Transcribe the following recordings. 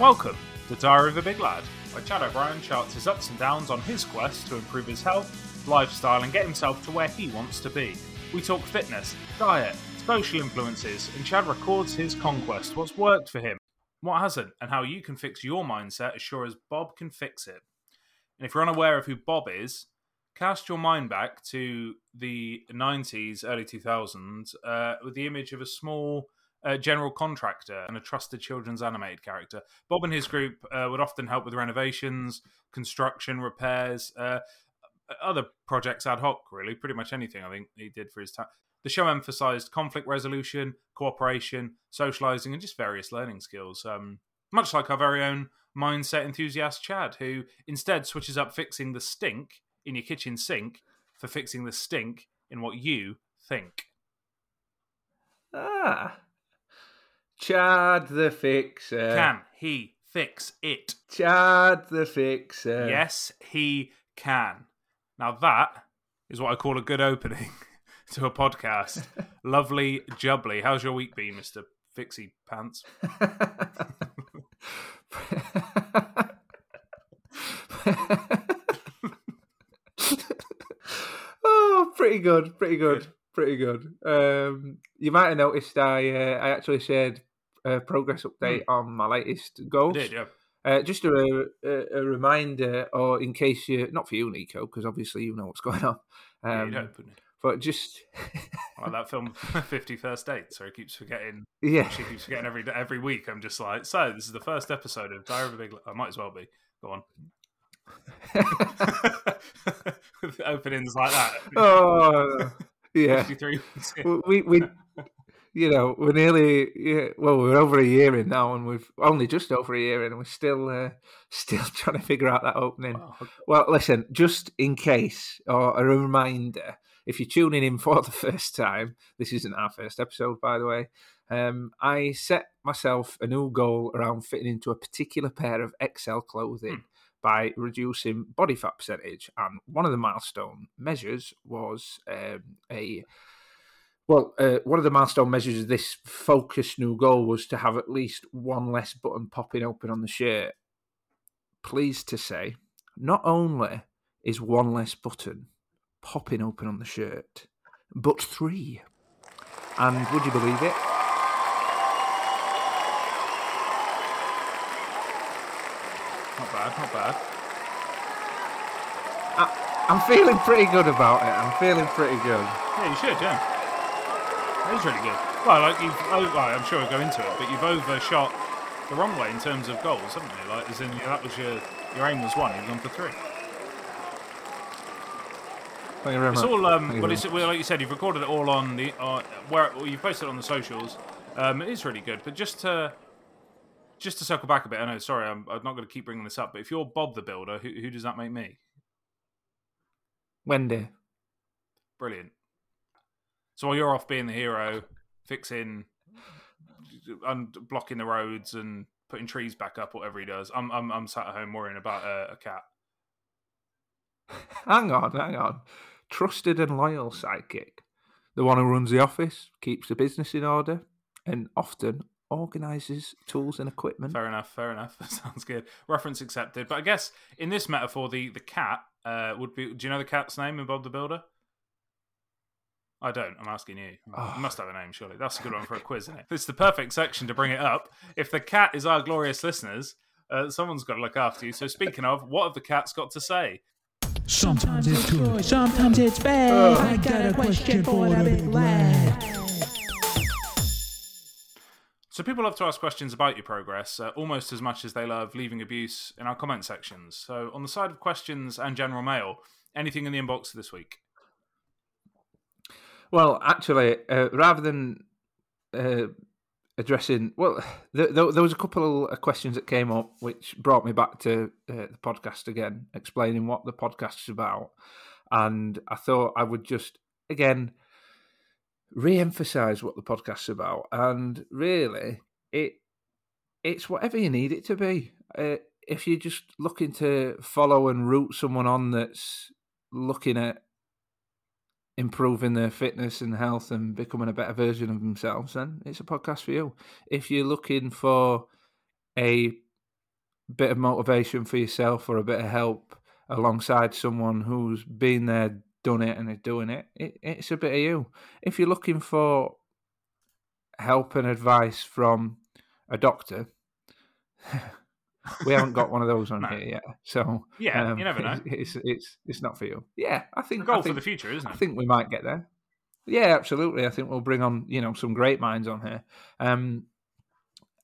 Welcome to Diary of a Big Lad, where Chade O'Brien charts his ups and downs on his quest to improve his health, lifestyle, and get himself to where he wants to be. We talk fitness, diet, social influences, and Chade records his conquest, what's worked for him, what hasn't, and how you can fix your mindset as sure as Bob can fix it. And if you're unaware of who Bob is, cast your mind back to the 90s, early 2000s, uh, with the image of a small uh, general contractor and a trusted children's animated character. Bob and his group uh, would often help with renovations, construction, repairs, uh, other projects ad hoc, really. Pretty much anything I think he did for his time. The show emphasized conflict resolution, cooperation, socializing, and just various learning skills. Um, much like our very own mindset enthusiast Chade, who instead switches up fixing the stink in your kitchen sink for fixing the stink in what you think. Ah. Chade the Fixer. Can he fix it? Chade the Fixer. Yes, he can. Now that is what I call a good opening to a podcast. Lovely jubbly. How's your week been, Mister Fixie Pants? oh, pretty good, pretty good, pretty good. Um, you might have noticed I uh, I actually shared a progress update mm. on my latest goals. Did, yeah. Uh, just a, a, a, reminder, or in case you're not for you, Nico, because obviously you know what's going on. Um, yeah, but just like that film, Fifty First Dates, where he keeps forgetting. Yeah, she keeps forgetting every every week. I'm just like, so this is the first episode of Diary of a Big. I might as well be. Go on. With openings like that. Oh, yeah. we we you know, we're nearly yeah, well, we're over a year in now, and we've only just over a year in, and we're still uh, still trying to figure out that opening. Oh. Well, listen, just in case, or a reminder, if you're tuning in for the first time, this isn't our first episode, by the way. Um, I set myself a new goal around fitting into a particular pair of XL clothing. Hmm. By reducing body fat percentage, and one of the milestone measures was um, a well, uh, one of the milestone measures of this focused new goal was to have at least one less button popping open on the shirt. Pleased to say, not only is one less button popping open on the shirt, but three. And would you believe it? Not bad, not bad. I, I'm feeling pretty good about it. I'm feeling pretty good. Yeah, you should, yeah. It is really good. Well, like you've, oh, well, I'm sure we'll go into it, but you've overshot the wrong way in terms of goals, haven't you? Like, as in, that was your your aim was one, you've gone for three. Thank you very it's all, um, but it's well, like you said, you've recorded it all on the uh, where well, you've posted it on the socials. Um, it is really good, but just to just to circle back a bit, I know. Sorry, I'm, I'm not going to keep bringing this up, but if you're Bob the Builder, who, who does that make me? Wendy. Brilliant. So while you're off being the hero, fixing, and blocking the roads and putting trees back up, whatever he does, I'm I'm, I'm sat at home worrying about a, a cat. Hang on, hang on. Trusted and loyal sidekick, the one who runs the office, keeps the business in order, and often organises tools and equipment. Fair enough, fair enough. That sounds good. Reference accepted. But I guess in this metaphor, the the cat uh, would be. Do you know the cat's name in Bob the Builder? I don't. I'm asking you. Oh. You must have a name, surely. That's a good one for a quiz, isn't it? It's the perfect section to bring it up. If the cat is our glorious listeners, uh, someone's got to look after you. So, speaking of, what have the cats got to say? Sometimes it's good, sometimes it's bad. Oh. I got a question for the big lad. So people love to ask questions about your progress, uh, almost as much as they love leaving abuse in our comment sections. So on the side of questions and general mail, anything in the inbox this week? Well, actually, uh, rather than uh, addressing, well, there, there, was a couple of questions that came up which brought me back to uh, the podcast again, explaining what the podcast is about, and I thought I would just again re-emphasize what the podcast's about, and really, it it's whatever you need it to be. Uh, if you're just looking to follow and root someone on that's looking at improving their fitness and health and becoming a better version of themselves, then it's a podcast for you. If you're looking for a bit of motivation for yourself or a bit of help alongside someone who's been there, done it, and is doing it, it it's a bit of you. If you're looking for help and advice from a doctor, we haven't got one of those on no. here yet. So yeah, um, you never know. It's, it's it's not for you. Yeah, I think goal I think, for the future, isn't it? I think we might get there. Yeah, absolutely. I think we'll bring on you know some great minds on here. Um,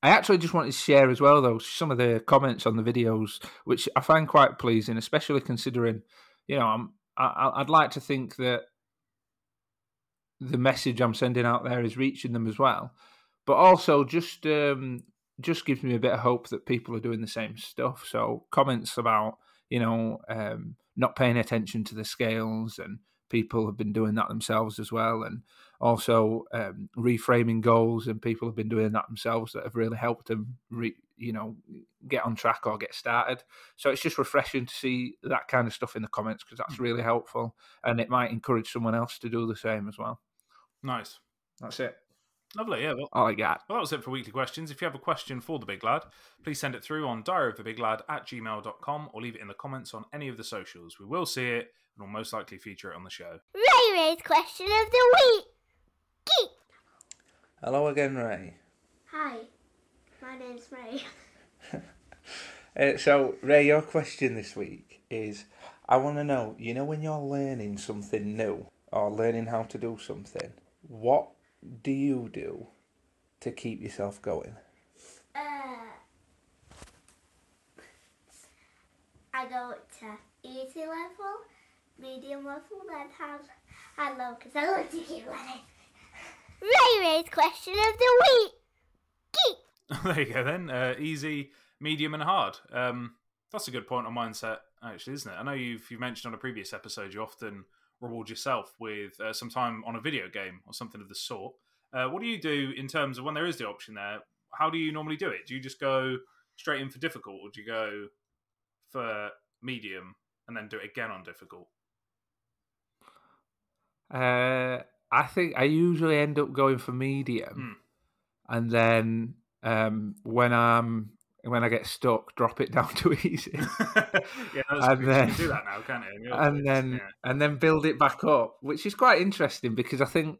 I actually just wanted to share as well, though, some of the comments on the videos, which I find quite pleasing, especially considering, you know, I'm, I, I'd like to think that the message I'm sending out there is reaching them as well, but also just um, just gives me a bit of hope that people are doing the same stuff. So comments about you know um, not paying attention to the scales and people have been doing that themselves as well, and also um, reframing goals, and people have been doing that themselves that have really helped them, re, you know, get on track or get started. So it's just refreshing to see that kind of stuff in the comments because that's really helpful, and it might encourage someone else to do the same as well. Nice. That's it. Lovely, yeah. Well, All I got. Well, that was it for weekly questions. If you have a question for the big lad, please send it through on diaryofthebiglad at gmail.com or leave it in the comments on any of the socials. We will see it and will most likely feature it on the show. Ray Ray's question of the week. Geek. Hello again, Ray. Hi, my name's Ray. uh, so, Ray, your question this week is I want to know, you know, when you're learning something new or learning how to do something, what do you do to keep yourself going? Uh, I go to easy level, medium level, then have I low because I like to keep running. Ray Ray's question of the week. Geek. there you go then. Uh, easy, medium, and hard. Um, that's a good point on mindset, actually, isn't it? I know you've you mentioned on a previous episode you often reward yourself with uh, some time on a video game or something of the sort. Uh, what do you do in terms of when there is the option there? How do you normally do it? Do you just go straight in for difficult, or do you go for medium and then do it again on difficult? Uh, I think I usually end up going for medium, mm. and then um, when I'm when I get stuck, drop it down to easy. yeah, and then, you can do that now, can't you? And then yeah. and then build it back up, which is quite interesting because I think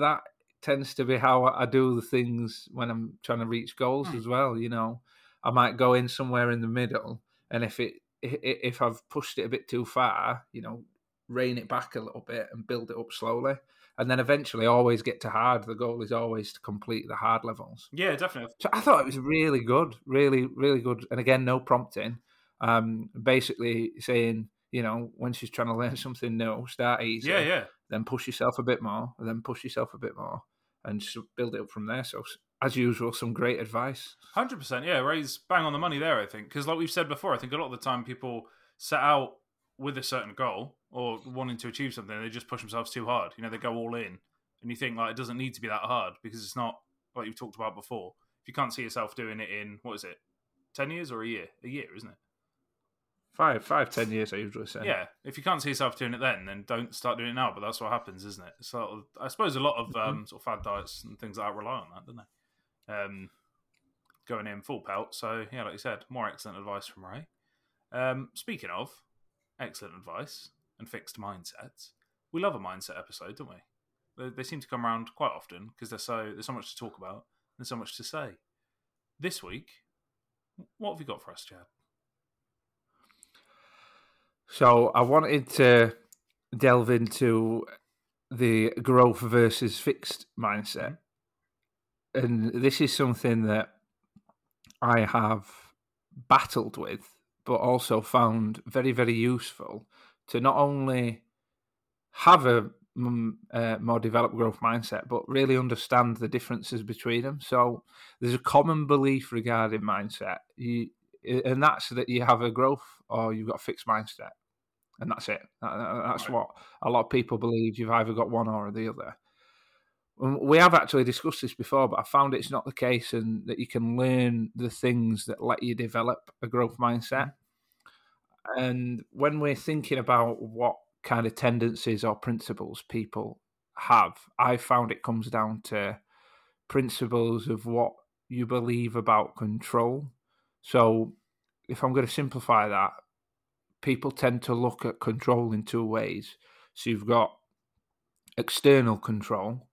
that tends to be how I do the things when I'm trying to reach goals mm. as well. You know, I might go in somewhere in the middle, and if it if I've pushed it a bit too far, you know, rein it back a little bit and build it up slowly and then eventually always get to hard. The goal is always to complete the hard levels. Yeah, definitely. So I thought it was really good, really, really good. And again, no prompting. Um, basically saying, you know, when she's trying to learn something new, start easy. Yeah, yeah. Then push yourself a bit more, and then push yourself a bit more, and just build it up from there. So, as usual, some great advice. Hundred percent. Yeah, Ray's bang on the money there. I think because, like we've said before, I think a lot of the time people set out with a certain goal or wanting to achieve something, they just push themselves too hard. You know, they go all in, and you think like it doesn't need to be that hard because it's not like you've talked about before. If you can't see yourself doing it in what is it, ten years or a year? A year, isn't it? Five, five, ten years. I usually say. Yeah, if you can't see yourself doing it then, then don't start doing it now. But that's what happens, isn't it? So I suppose a lot of mm-hmm. um, sort of fad diets and things like that rely on that, don't they? Um, going in full pelt. So yeah, like you said, more excellent advice from Ray. Um, speaking of excellent advice, and fixed mindsets. We love a mindset episode, don't we? They, they seem to come around quite often because there's so there's so much to talk about and so much to say. This week, what have you got for us, Chade? So I wanted to delve into the growth versus fixed mindset. Mm-hmm. And this is something that I have battled with, but also found very, very useful to not only have a mm, uh, more developed growth mindset, but really understand the differences between them. So there's a common belief regarding mindset, you, and that's that you have a growth or you've got a fixed mindset, and that's it. That, that's right. what a lot of people believe. You've either got one or the other. We have actually discussed this before, but I found it's not the case, and that you can learn the things that let you develop a growth mindset. And when we're thinking about what kind of tendencies or principles people have, I found it comes down to principles of what you believe about control. So if I'm going to simplify that, people tend to look at control in two ways. So you've got external control,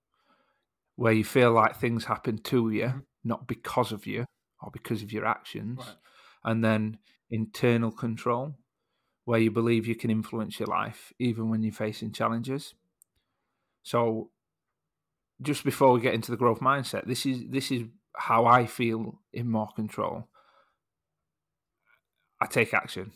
where you feel like things happen to you, mm-hmm. not because of you or because of your actions. Right. And then internal control, where you believe you can influence your life even when you're facing challenges. So just before we get into the growth mindset, this is this is how I feel in more control. I take action.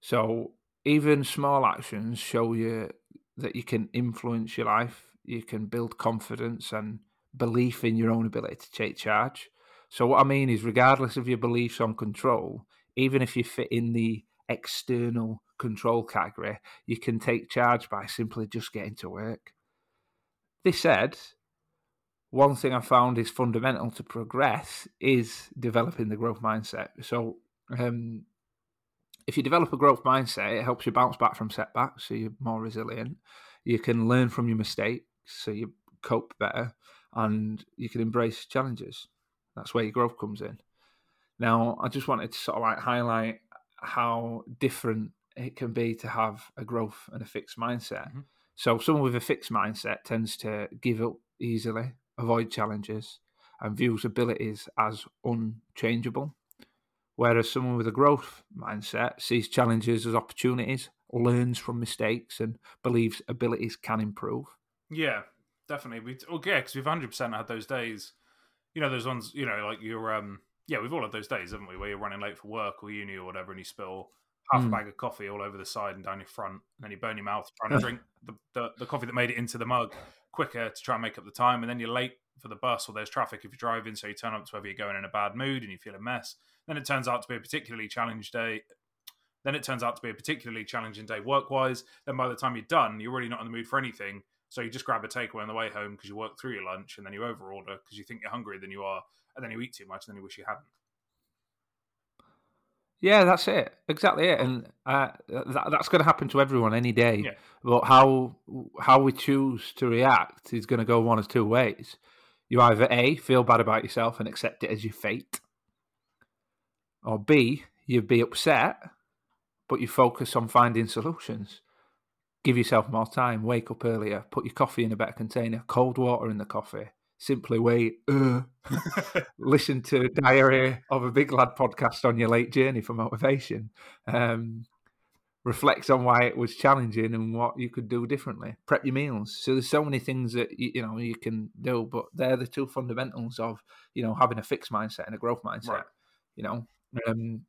So even small actions show you that you can influence your life, you can build confidence and belief in your own ability to take charge. So what I mean is regardless of your beliefs on control, even if you fit in the external control category, you can take charge by simply just getting to work. This said, one thing I found is fundamental to progress is developing the growth mindset. So, um, if you develop a growth mindset, it helps you bounce back from setbacks, so you're more resilient. You can learn from your mistakes, so you cope better, and you can embrace challenges. That's where your growth comes in. Now, I just wanted to sort of like highlight how different it can be to have a growth and a fixed mindset. Mm-hmm. So, someone with a fixed mindset tends to give up easily, avoid challenges, and views abilities as unchangeable. Whereas someone with a growth mindset sees challenges as opportunities, learns from mistakes, and believes abilities can improve. Yeah, definitely. We oh, yeah, because we've hundred percent had those days. You know, those ones. You know, like you're um yeah, we've all had those days, haven't we, where you're running late for work or uni or whatever, and you spill half mm. a bag of coffee all over the side and down your front, and then you burn your mouth trying to drink the, the, the, coffee that made it into the mug quicker to try and make up the time, and then you're late for the bus or there's traffic if you're driving, so you turn up to whether you're going in a bad mood and you feel a mess. Then it turns out to be a particularly challenged day. Then it turns out to be a particularly challenging day work wise. Then by the time you're done, you're really not in the mood for anything. So you just grab a takeaway on the way home because you work through your lunch, and then you overorder because you think you're hungrier than you are, and then you eat too much, and then you wish you hadn't. Yeah, that's it. Exactly it, and uh, that, that's going to happen to everyone any day. Yeah. But how how we choose to react is going to go one of two ways. You either a feel bad about yourself and accept it as your fate, or b you'd be upset, but you focus on finding solutions. Give yourself more time. Wake up earlier. Put your coffee in a better container. Cold water in the coffee simply wait, uh, listen to Diary of a Big Lad podcast on your late journey for motivation. Um, reflect on why it was challenging and what you could do differently. Prep your meals. So there's so many things that you, you know you can do, but they're the two fundamentals of you know having a fixed mindset and a growth mindset. Right. You know, um,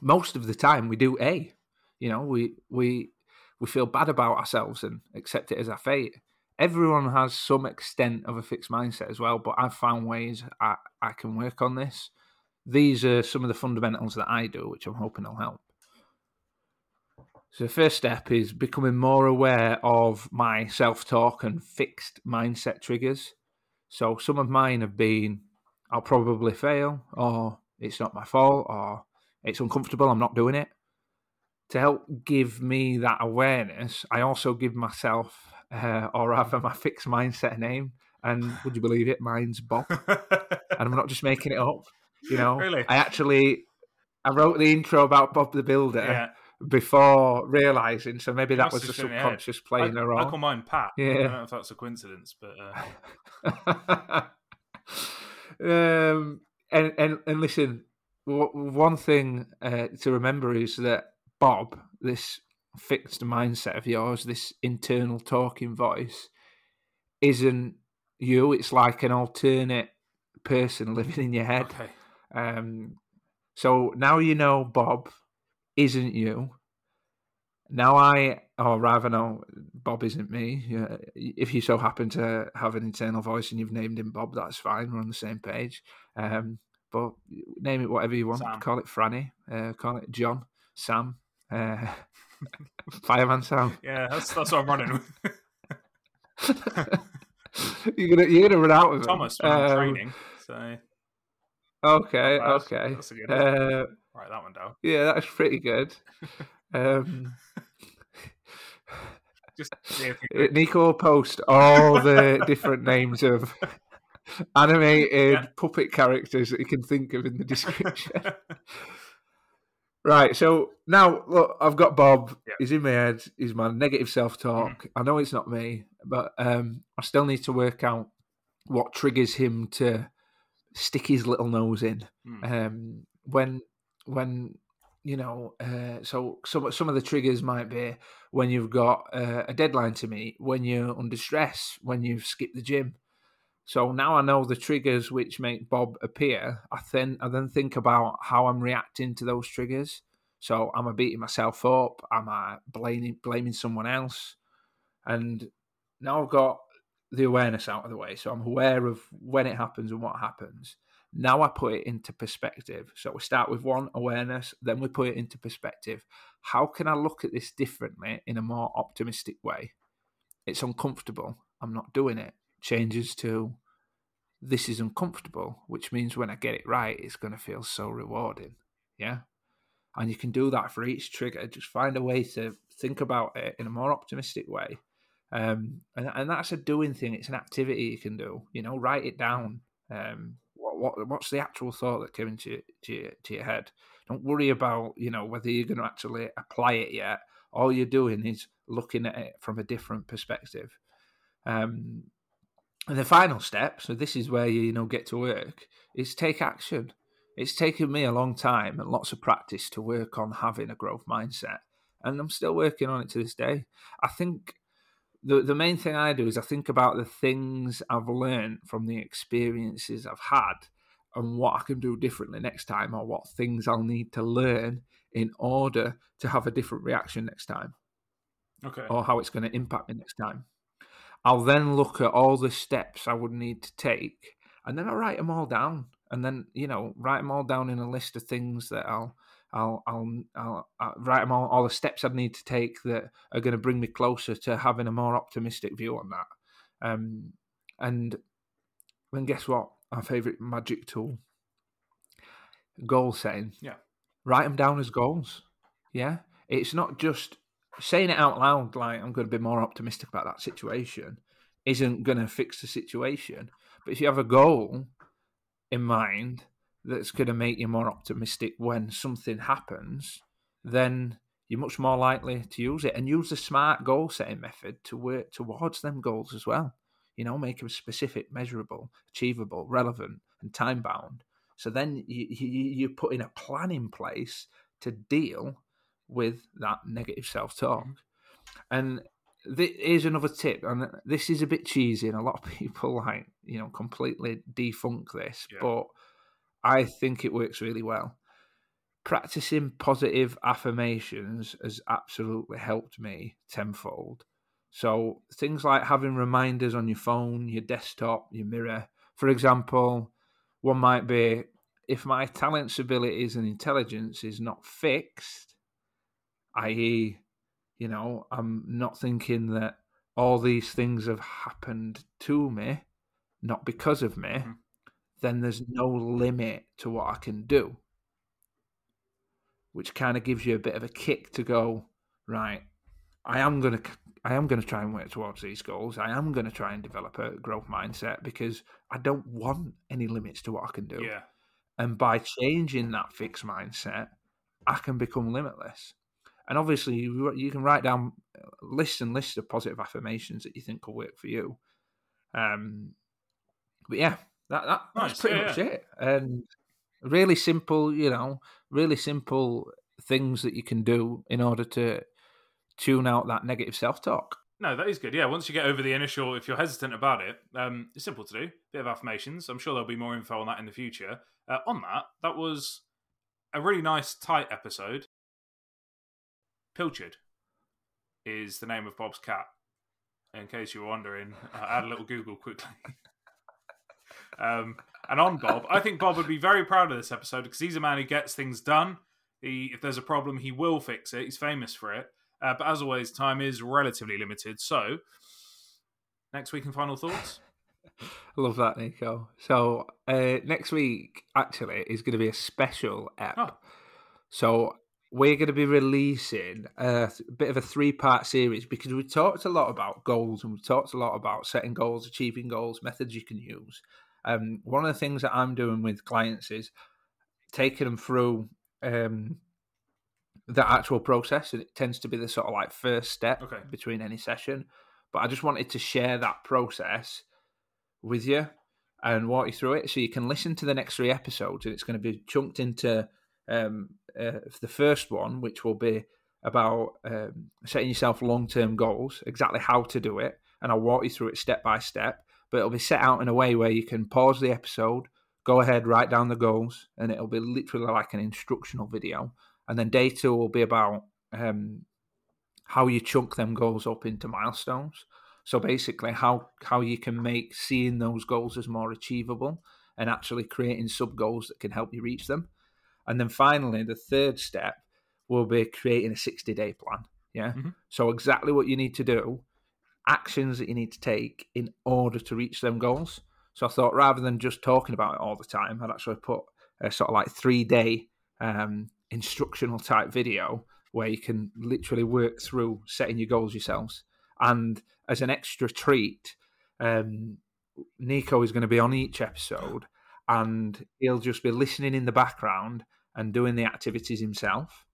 most of the time we do a. You know, we we we feel bad about ourselves and accept it as our fate everyone has some extent of a fixed mindset as well, but I've found ways I, I can work on this. These are some of the fundamentals that I do, which I'm hoping will help. So, the first step is becoming more aware of my self talk and fixed mindset triggers. So, some of mine have been I'll probably fail, or it's not my fault, or it's uncomfortable, I'm not doing it. To help give me that awareness, I also give myself uh, or rather my fixed mindset name. And would you believe it? Mine's Bob, and I'm not just making it up. You know, really? I actually I wrote the intro about Bob the Builder yeah. before realizing. So maybe that was a subconscious playing I, a role. I call mine Pat. Yeah, I don't know if that's a coincidence, but. Uh... um, and and and listen, one thing uh, to remember is that Bob, this fixed mindset of yours, this internal talking voice, isn't you. It's like an alternate person living in your head. Okay. Um, so now you know Bob isn't you. Now I, or rather, no, Bob isn't me. If you so happen to have an internal voice and you've named him Bob, that's fine. We're on the same page. Um, but name it whatever you want. Sam. Call it Franny. Uh, call it John, Sam. Uh, Fireman Sam. Yeah, that's that's what I'm running you're gonna you're gonna run out of Thomas um, training. So okay, that's, okay. That's a good one. Uh, Write that one down. Yeah, that's pretty good. um, Just Nico post all the different names of animated yeah. puppet characters that you can think of in the description. Right, so now look, I've got Bob. Yeah. He's in my head. He's my negative self-talk. Mm. I know it's not me, but um, I still need to work out what triggers him to stick his little nose in. Mm. Um, when when you know, uh, so some some of the triggers might be when you've got uh, a deadline to meet, when you're under stress, when you've skipped the gym. So now I know the triggers which make Bob appear. I then I then think about how I'm reacting to those triggers. So am I beating myself up? Am I blaming blaming someone else? And now I've got the awareness out of the way, so I'm aware of when it happens and what happens. Now I put it into perspective. So we start with one awareness, then we put it into perspective. How can I look at this differently in a more optimistic way? It's uncomfortable. I'm not doing it. Changes to this is uncomfortable, which means when I get it right, it's going to feel so rewarding. Yeah. And you can do that for each trigger. Just find a way to think about it in a more optimistic way. Um, and, and that's a doing thing. It's an activity you can do. You know, write it down. Um, what what's the actual thought that came into to your, to your head? Don't worry about you know whether you're going to actually apply it yet. All you're doing is looking at it from a different perspective. Um, the final step, so this is where you, you know get to work, is take action. It's taken me a long time and lots of practice to work on having a growth mindset, and I'm still working on it to this day. I think the the main thing I do is I think about the things I've learned from the experiences I've had and what I can do differently next time or what things I'll need to learn in order to have a different reaction next time. Okay. Or how it's going to impact me next time. I'll then look at all the steps I would need to take and then I write them all down and then, you know, write them all down in a list of things that I'll I'll, I'll, I'll, I'll write them all, all the steps I'd need to take that are going to bring me closer to having a more optimistic view on that. Um, and then guess what? Our favorite magic tool, goal setting. Yeah. Write them down as goals. Yeah. It's not just saying it out loud, like I'm going to be more optimistic about that situation, isn't going to fix the situation. But if you have a goal in mind that's going to make you more optimistic when something happens, then you're much more likely to use it and use the smart goal setting method to work towards them goals as well. You know, make them specific, measurable, achievable, relevant, and time bound. So then you, you, you're putting a plan in place to deal with that negative self talk. And th- here's another tip, and this is a bit cheesy, and a lot of people like you know completely defunk this, yeah. but I think it works really well. Practicing positive affirmations has absolutely helped me tenfold. So, things like having reminders on your phone, your desktop, your mirror. For example, one might be if my talents, abilities, and intelligence is not fixed, i.e., you know, I'm not thinking that all these things have happened to me, not because of me. Mm-hmm then there's no limit to what I can do. Which kind of gives you a bit of a kick to go, right, I am gonna I am gonna try and work towards these goals. I am gonna try and develop a growth mindset because I don't want any limits to what I can do. Yeah. And by changing that fixed mindset, I can become limitless. And obviously, you, you can write down lists and lists of positive affirmations that you think will work for you. Um, but yeah, that, that nice. that's pretty yeah, much it. And really simple, you know, really simple things that you can do in order to tune out that negative self talk. No, that is good. Yeah, once you get over the initial, if you're hesitant about it, um, it's simple to do. Bit of affirmations. I'm sure there'll be more info on that in the future. Uh, on that, that was a really nice, tight episode. Pilchard is the name of Bob's cat. In case you were wondering, I had a little Google quickly. Um, and on Bob, I think Bob would be very proud of this episode because he's a man who gets things done. He, if there's a problem, he will fix it. He's famous for it. Uh, but as always, time is relatively limited. So, next week in final thoughts. I love that, Nico. So uh, next week actually is going to be a special app. Oh. So we're going to be releasing a bit of a three-part series because we talked a lot about goals and we talked a lot about setting goals, achieving goals, methods you can use. Um, one of the things that I'm doing with clients is taking them through um, the actual process, and it tends to be the sort of like first step okay. between any session. But I just wanted to share that process with you and walk you through it, so you can listen to the next three episodes, and it's going to be chunked into um, uh, the first one, which will be about um, setting yourself long term goals, exactly how to do it, and I'll walk you through it step by step. But it'll be set out in a way where you can pause the episode, go ahead, write down the goals, and it'll be literally like an instructional video. And then day two will be about um, how you chunk them goals up into milestones. So basically, how how you can make seeing those goals as more achievable and actually creating sub goals that can help you reach them. And then finally, the third step will be creating a 60 day plan. Yeah. Mm-hmm. So, exactly what you need to do, actions that you need to take in order to reach them goals. So, I thought rather than just talking about it all the time, I'd actually put a sort of like three day um, instructional type video where you can literally work through setting your goals yourselves. And as an extra treat, um, Nico is going to be on each episode and he'll just be listening in the background and doing the activities himself.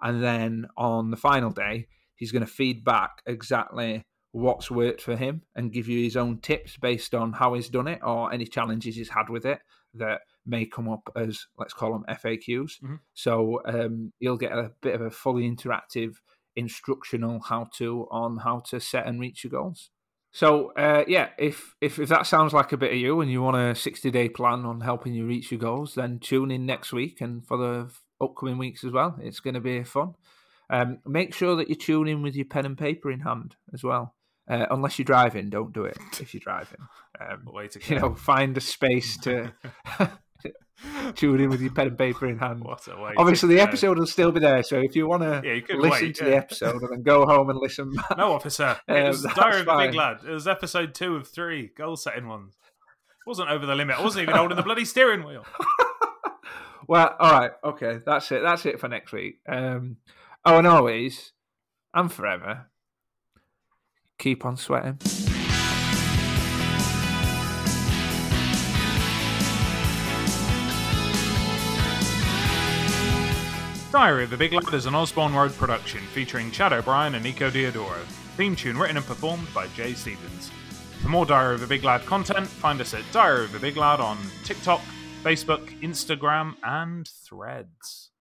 And then on the final day, he's going to feed back exactly what's worked for him and give you his own tips based on how he's done it or any challenges he's had with it that may come up as let's call them FAQs. Mm-hmm. So um, you'll get a bit of a fully interactive instructional how to on how to set and reach your goals. So uh, yeah, if, if if that sounds like a bit of you and you want a sixty day plan on helping you reach your goals, then tune in next week and for the upcoming weeks as well. It's going to be fun. Um, make sure that you tune in with your pen and paper in hand as well. Uh, unless you're driving, don't do it if you're driving. Um, Way to. You know, find a space to tune in with your pen and paper in hand. What a way Obviously, the episode will still be there, so if you want to yeah, listen wait, to yeah. the episode and then go home and listen back. No, officer. It um, was Diary of a Big Lad. It was episode two of three goal setting ones. It wasn't over the limit. I wasn't even holding the bloody steering wheel. well, all right. Okay, that's it. That's it for next week. Um, oh, and always and forever, keep on sweating. Diary of a Big Lad is an Osborne Road production featuring Chade O'Brien and Nico Diodoro. Theme tune written and performed by Jay Stevens. For more Diary of a Big Lad content, find us at Diary of a Big Lad on TikTok, Facebook, Instagram, and Threads.